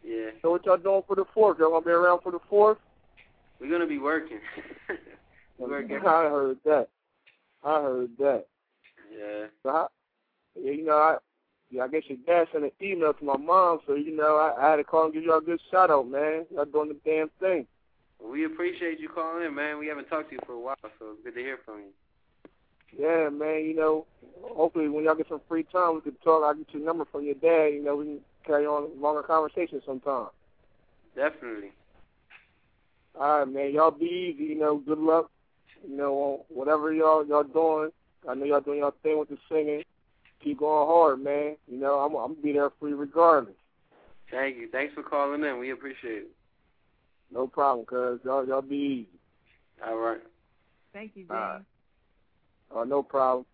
Yeah, So what y'all doing for the fourth? Y'all gonna be around for the fourth? we're gonna be working. we work I heard that. I heard that. Yeah. So I, yeah, you know, I, yeah, I guess your dad sent an email to my mom, so you know, I, I had to call and give y'all a good shout out, man. Y'all doing the damn thing. We appreciate you calling in, man. We haven't talked to you for a while, so it's good to hear from you. Yeah, man. You know, hopefully when y'all get some free time, we can talk. I'll get your number from your dad. You know, we can carry on a longer conversation sometime. Definitely. All right, man. Y'all be easy. You know, good luck. You know, whatever y'all y'all doing. I know y'all doing y'all thing with the singing. Keep going hard, man. You know, I'm I'm gonna be there for you regardless. Thank you. Thanks for calling in. We appreciate it. No problem, cuz y'all y'all be easy. All right. Thank you, James. All right. Uh, no problem.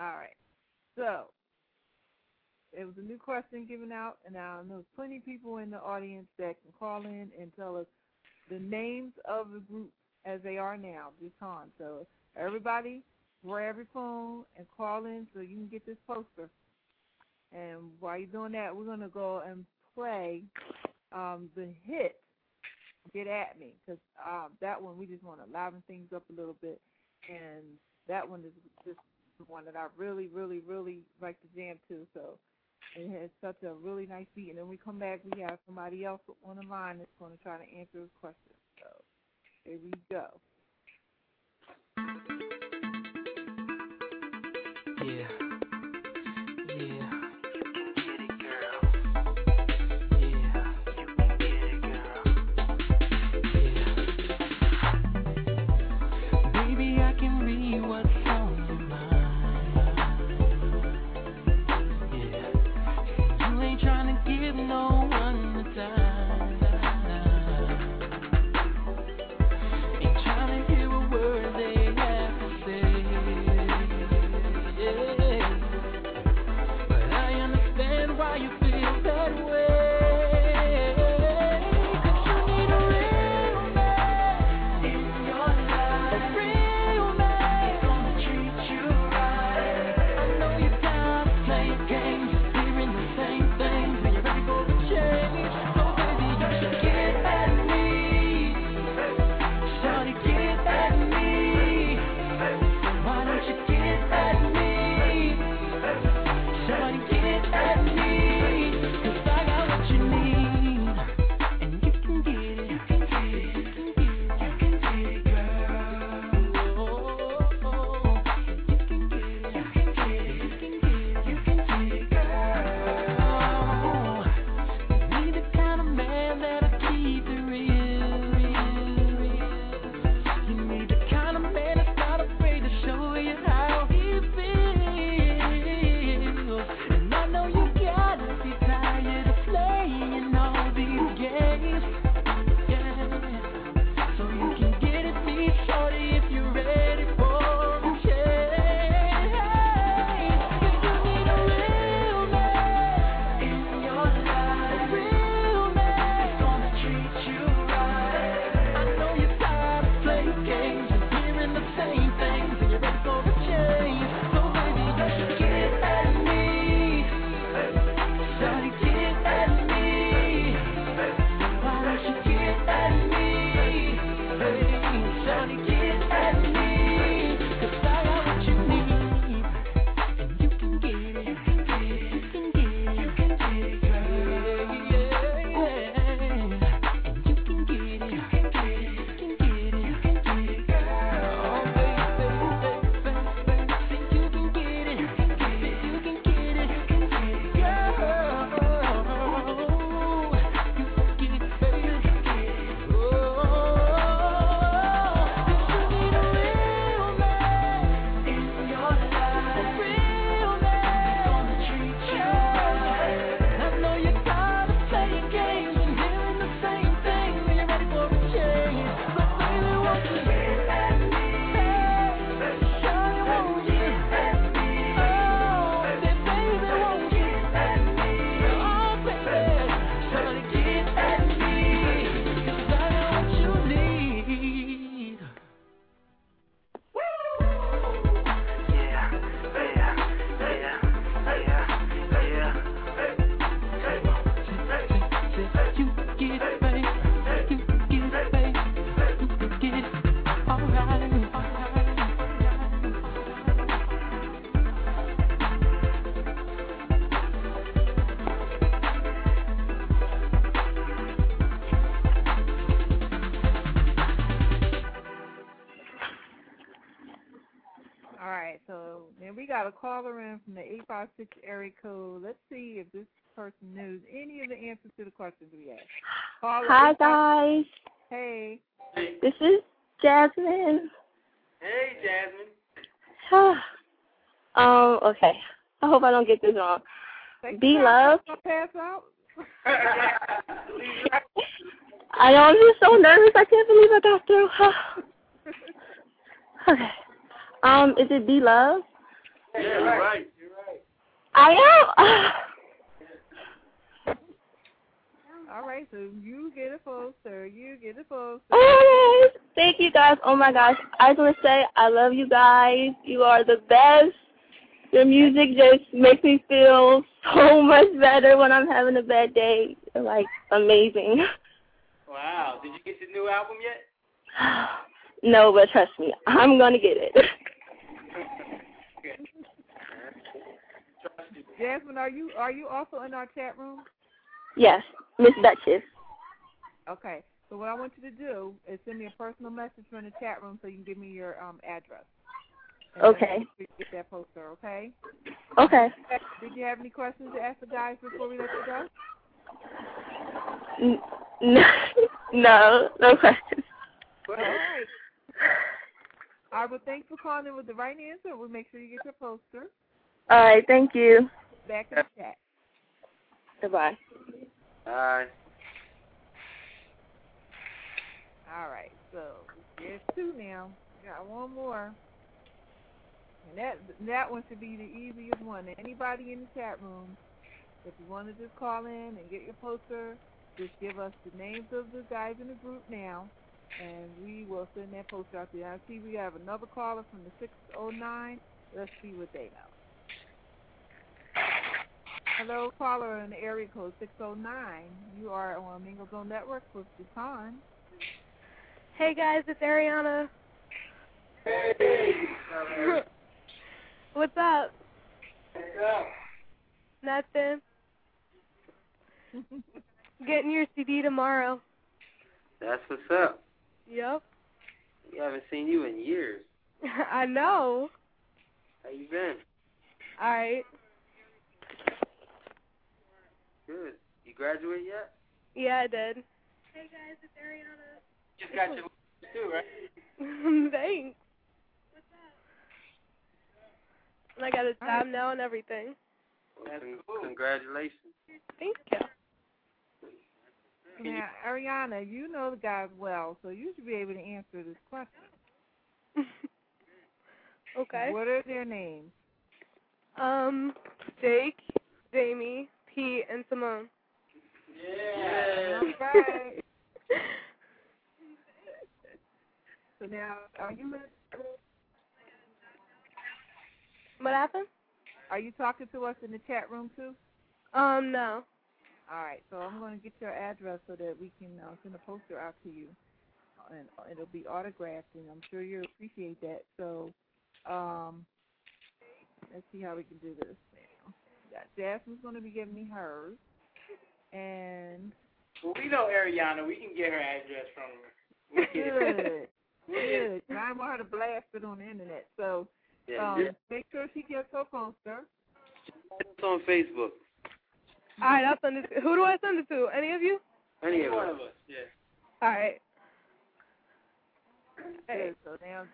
All right. So it was a new question given out, and I know there's plenty of people in the audience that can call in and tell us the names of the groups as they are now this time. So everybody, grab your phone and call in so you can get this poster. And while you're doing that, we're gonna go and play um, the hit "Get at Me" because um, that one we just want to liven things up a little bit, and that one is just the one that I really, really, really like to jam to. So it has such a really nice beat. And then we come back, we have somebody else on the line that's going to try to answer his question. So here we go. Yeah. Got a caller in from the eight five six area code. Let's see if this person knows any of the answers to the questions we asked. Caller Hi guys, Hey. this is Jasmine. Hey, Jasmine. um, okay. I hope I don't get this wrong. Be your time. love. Don't Pass out. I know I'm just so nervous. I can't believe I got through. okay. Um, is it be love? Yeah, you're right. You're right. I am. All right, so you get a poster. You get a poster. Oh, thank you guys. Oh my gosh. I just want to say I love you guys. You are the best. Your music just makes me feel so much better when I'm having a bad day. Like amazing. Wow. Did you get your new album yet? no, but trust me, I'm gonna get it. Jasmine, are you are you also in our chat room? yes, Miss Duchess. Okay. So what I want you to do is send me a personal message from the chat room so you can give me your um address. Okay. Get that poster, okay? Okay. Did you have any questions to ask the guys before we let you go? N- n- no, no questions. All right. All right, well, thanks for calling in with the right answer. We'll make sure you get your poster. All right, thank you. Back in the chat. Goodbye. Bye. All right, so there's two now. Got one more. And that that one should be the easiest one. Anybody in the chat room, if you want to just call in and get your poster, just give us the names of the guys in the group now, and we will send that post out to you. I see we have another caller from the 609. Let's see what they know. Hello, caller in the area code 609. You are on Mingle Zone Network with Ju Taun. Hey guys, it's Ariana. Hey. What's up? Nothing. Getting your CD tomorrow. That's what's up. Yep. We haven't seen you in years. I know. How you been? Alright. Good. You graduate yet? Yeah, I did. Hey guys, it's Ariana. Just got your too, right? Thanks. And I got a job now and everything. Well, con- Congratulations. Thank you. Now, Ariana, you know the guys well, so you should be able to answer this question. Okay. What are their names? Um, Jake, Jamie, Pete, and Simone. Yeah. All right. so now, are you What happened? are you talking to us in the chat room too? Um, no. All right, so I'm going to get your address so that we can uh, send a poster out to you, and it'll be autographed, and I'm sure you'll appreciate that. So, um, let's see how we can do this now. Jasmine's going to be giving me hers, and Well, we know Ariana. We can get her address from her. Good, good. And I want her to blast it on the internet, so Yeah. um, just make sure she gets her poster. it's on Facebook. Alright, I'll send it to Who do I send it to? Any of you? Any of One us. of us. Yeah. Alright. Hey, so now,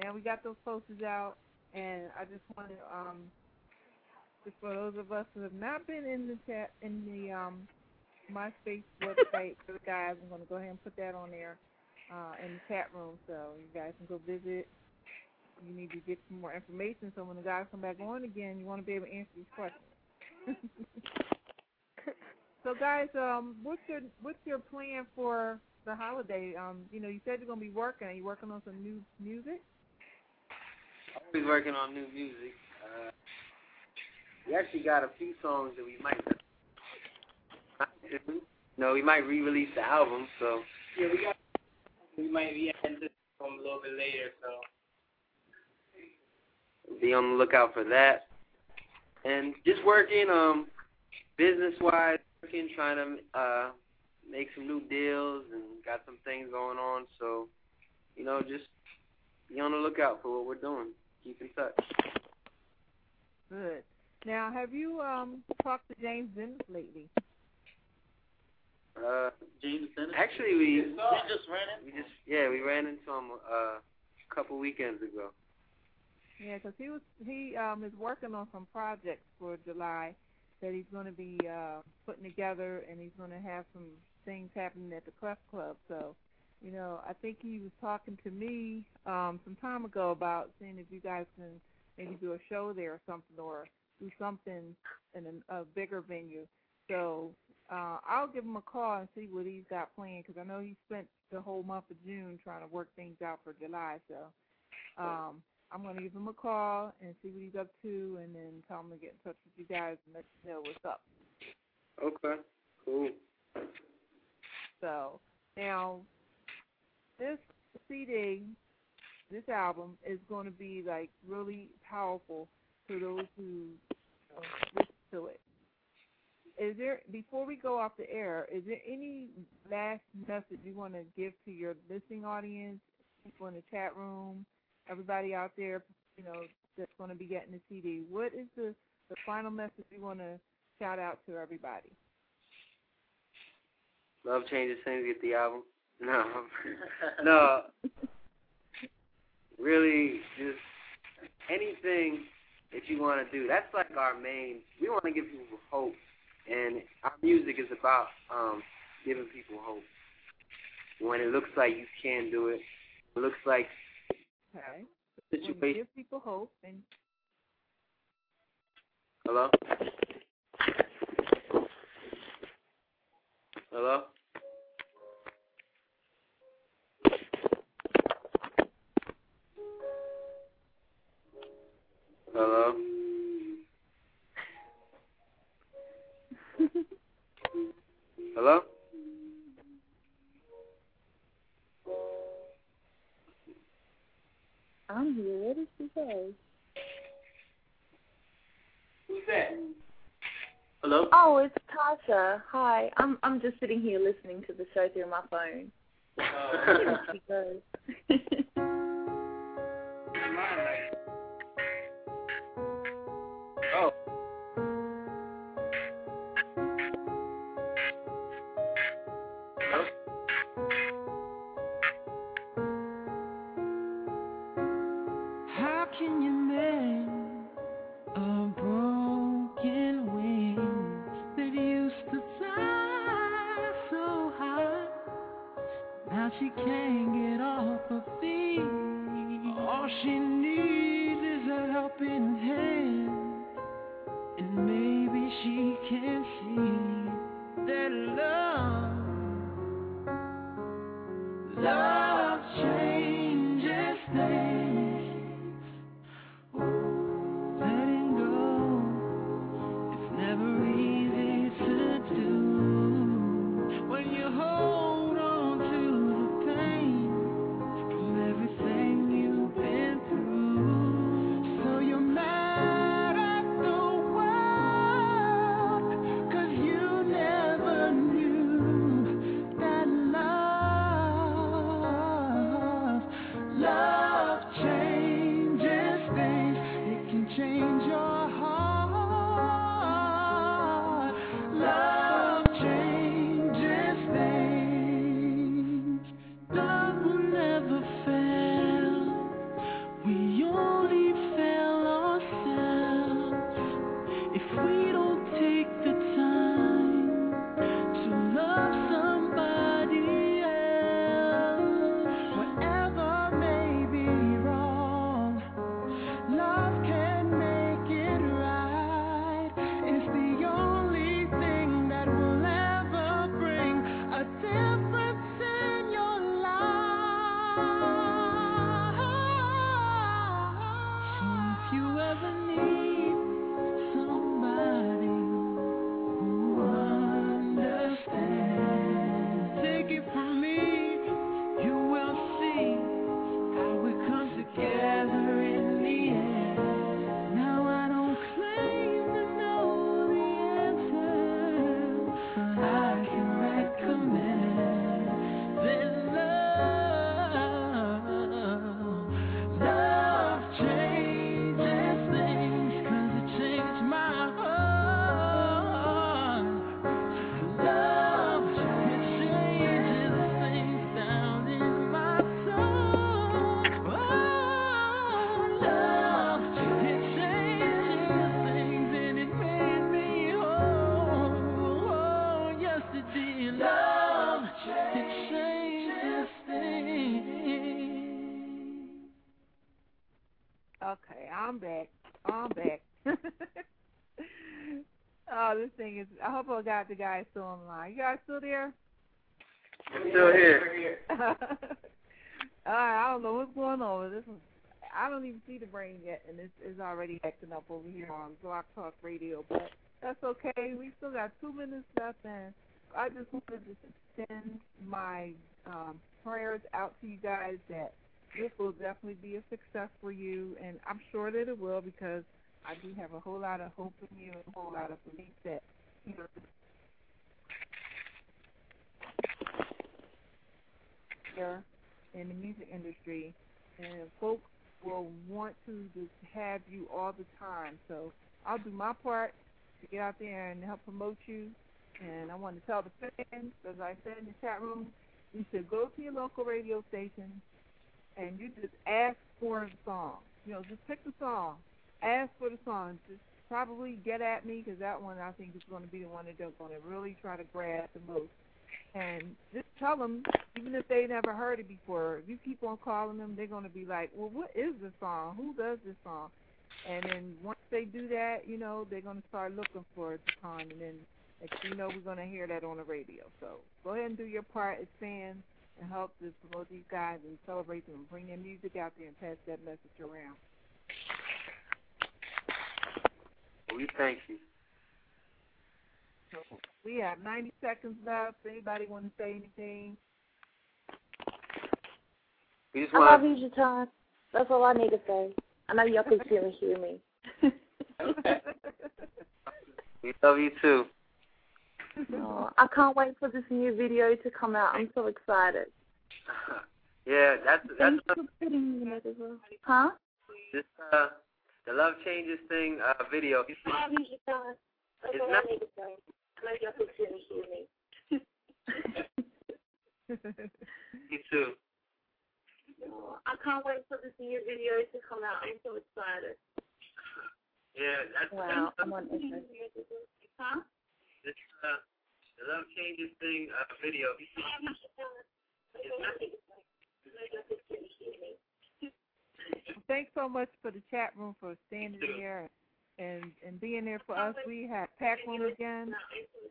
now we got those posters out, and I just want to, um, just for those of us who have not been in the chat in the um, MySpace website for the guys, I'm going to go ahead and put that on there uh, in the chat room, so you guys can go visit. You need to get some more information, so when the guys come back on again, you want to be able to answer these questions. so, guys, um, what's your what's your plan for the holiday? Um, you know, you said you're gonna be working. Are you working on some new music? Always working on new music. Uh, we actually got a few songs that we might. No, we might re-release the album, so Yeah, we got. We might be adding this one a little bit later, so. be on the lookout for that. And just working, um, business-wise, working, trying to uh, make some new deals and got some things going on. So, you know, just be on the lookout for what we're doing. Keep in touch. Good. Now, have you um talked to James Dennis lately? Uh, James Dennis. actually, we we just ran we into. just yeah we ran into him uh, a couple weekends ago. Yeah, 'cause he was he um is working on some projects for July that he's going to be uh putting together, and he's going to have some things happening at the Clef Club. So, you know, I think he was talking to me um some time ago about seeing if you guys can maybe do a show there or something, or do something in a, a bigger venue. So uh, I'll give him a call and see what he's got planned because I know he spent the whole month of June trying to work things out for July. So um, I'm going to give him a call and see what he's up to, and then tell him to get in touch with you guys and let you know what's up. Okay, cool. So now this CD, this album is going to be like really powerful to those who you know, listen to it. Is there before we go off the air? Is there any last message you want to give to your listening audience, people in the chat room, everybody out there, you know, that's going to be getting the CD? What is the the final message you want to shout out to everybody? Love changes things. Get the album. No, no. Really, just anything that you want to do. That's like our main. We want to give people hope, and our music is about um giving people hope. When it looks like you can do it, it looks like Okay. the Well, you give people hope and Hello. Hello. Hello. Hello. I'm here. What did she say? Who's that? Hello. Oh, it's Tasha. Hi. I'm I'm just sitting here listening to the show through my phone. Uh, She goes. right. I don't know what's going on. This is. I don't even see the brain yet, and it's, it's already acting up over here on Block Talk Radio. But that's okay. We still got two minutes left, and I just wanted to extend my um, prayers out to you guys that this will definitely be a success for you, and I'm sure that it will because I do have a whole lot of hope in you and a whole lot of belief that you know here in the music industry, and folks will want to just have you all the time. So I'll do my part to get out there and help promote you. And I want to tell the fans, as I said in the chat room, you should go to your local radio station and you just ask for the song. You know, just pick the song, ask for the song. Just probably get at me because that one I think is going to be the one that they're going to really try to grab the most. And just tell them, even if they never heard it before, if you keep on calling them, they're going to be like, well, what is this song? Who does this song? And then once they do that, you know, they're going to start looking for it to. And then next you know, we're going to hear that on the radio. So go ahead and do your part as fans and help to promote these guys and celebrate them and bring their music out there and pass that message around. We thank you. So we have 90 seconds left. Anybody want to say anything? I want love you, Ju Taun. That's all I need to say. I know y'all can see and hear me. we love you too. Oh, I can't wait for this new video to come out. I'm so excited. Yeah, that's that's Thanks for putting me in it as well. Huh? this uh the love changes thing uh video. I love you, Ju Taun. That's It's all not- I need to say. Y'all can see and hear me. You too. Oh, I can't wait for this new video to come out. I'm so excited. Yeah, that's Wow, that's I'm on interest. Huh? this uh the love changes thing uh video. Thanks so much for the chat room for standing there and and being there for us. We have packed one again.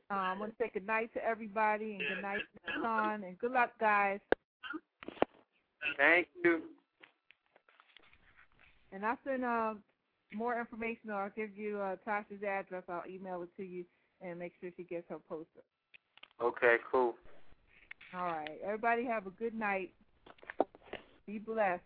Um, I want to say good night to everybody and good night to Sean and good luck, guys. Thank you. And I'll send uh, more information or I'll give you uh, Tasha's address. I'll email it to you and make sure she gets her poster. Okay, cool. All right. Everybody have a good night. Be blessed.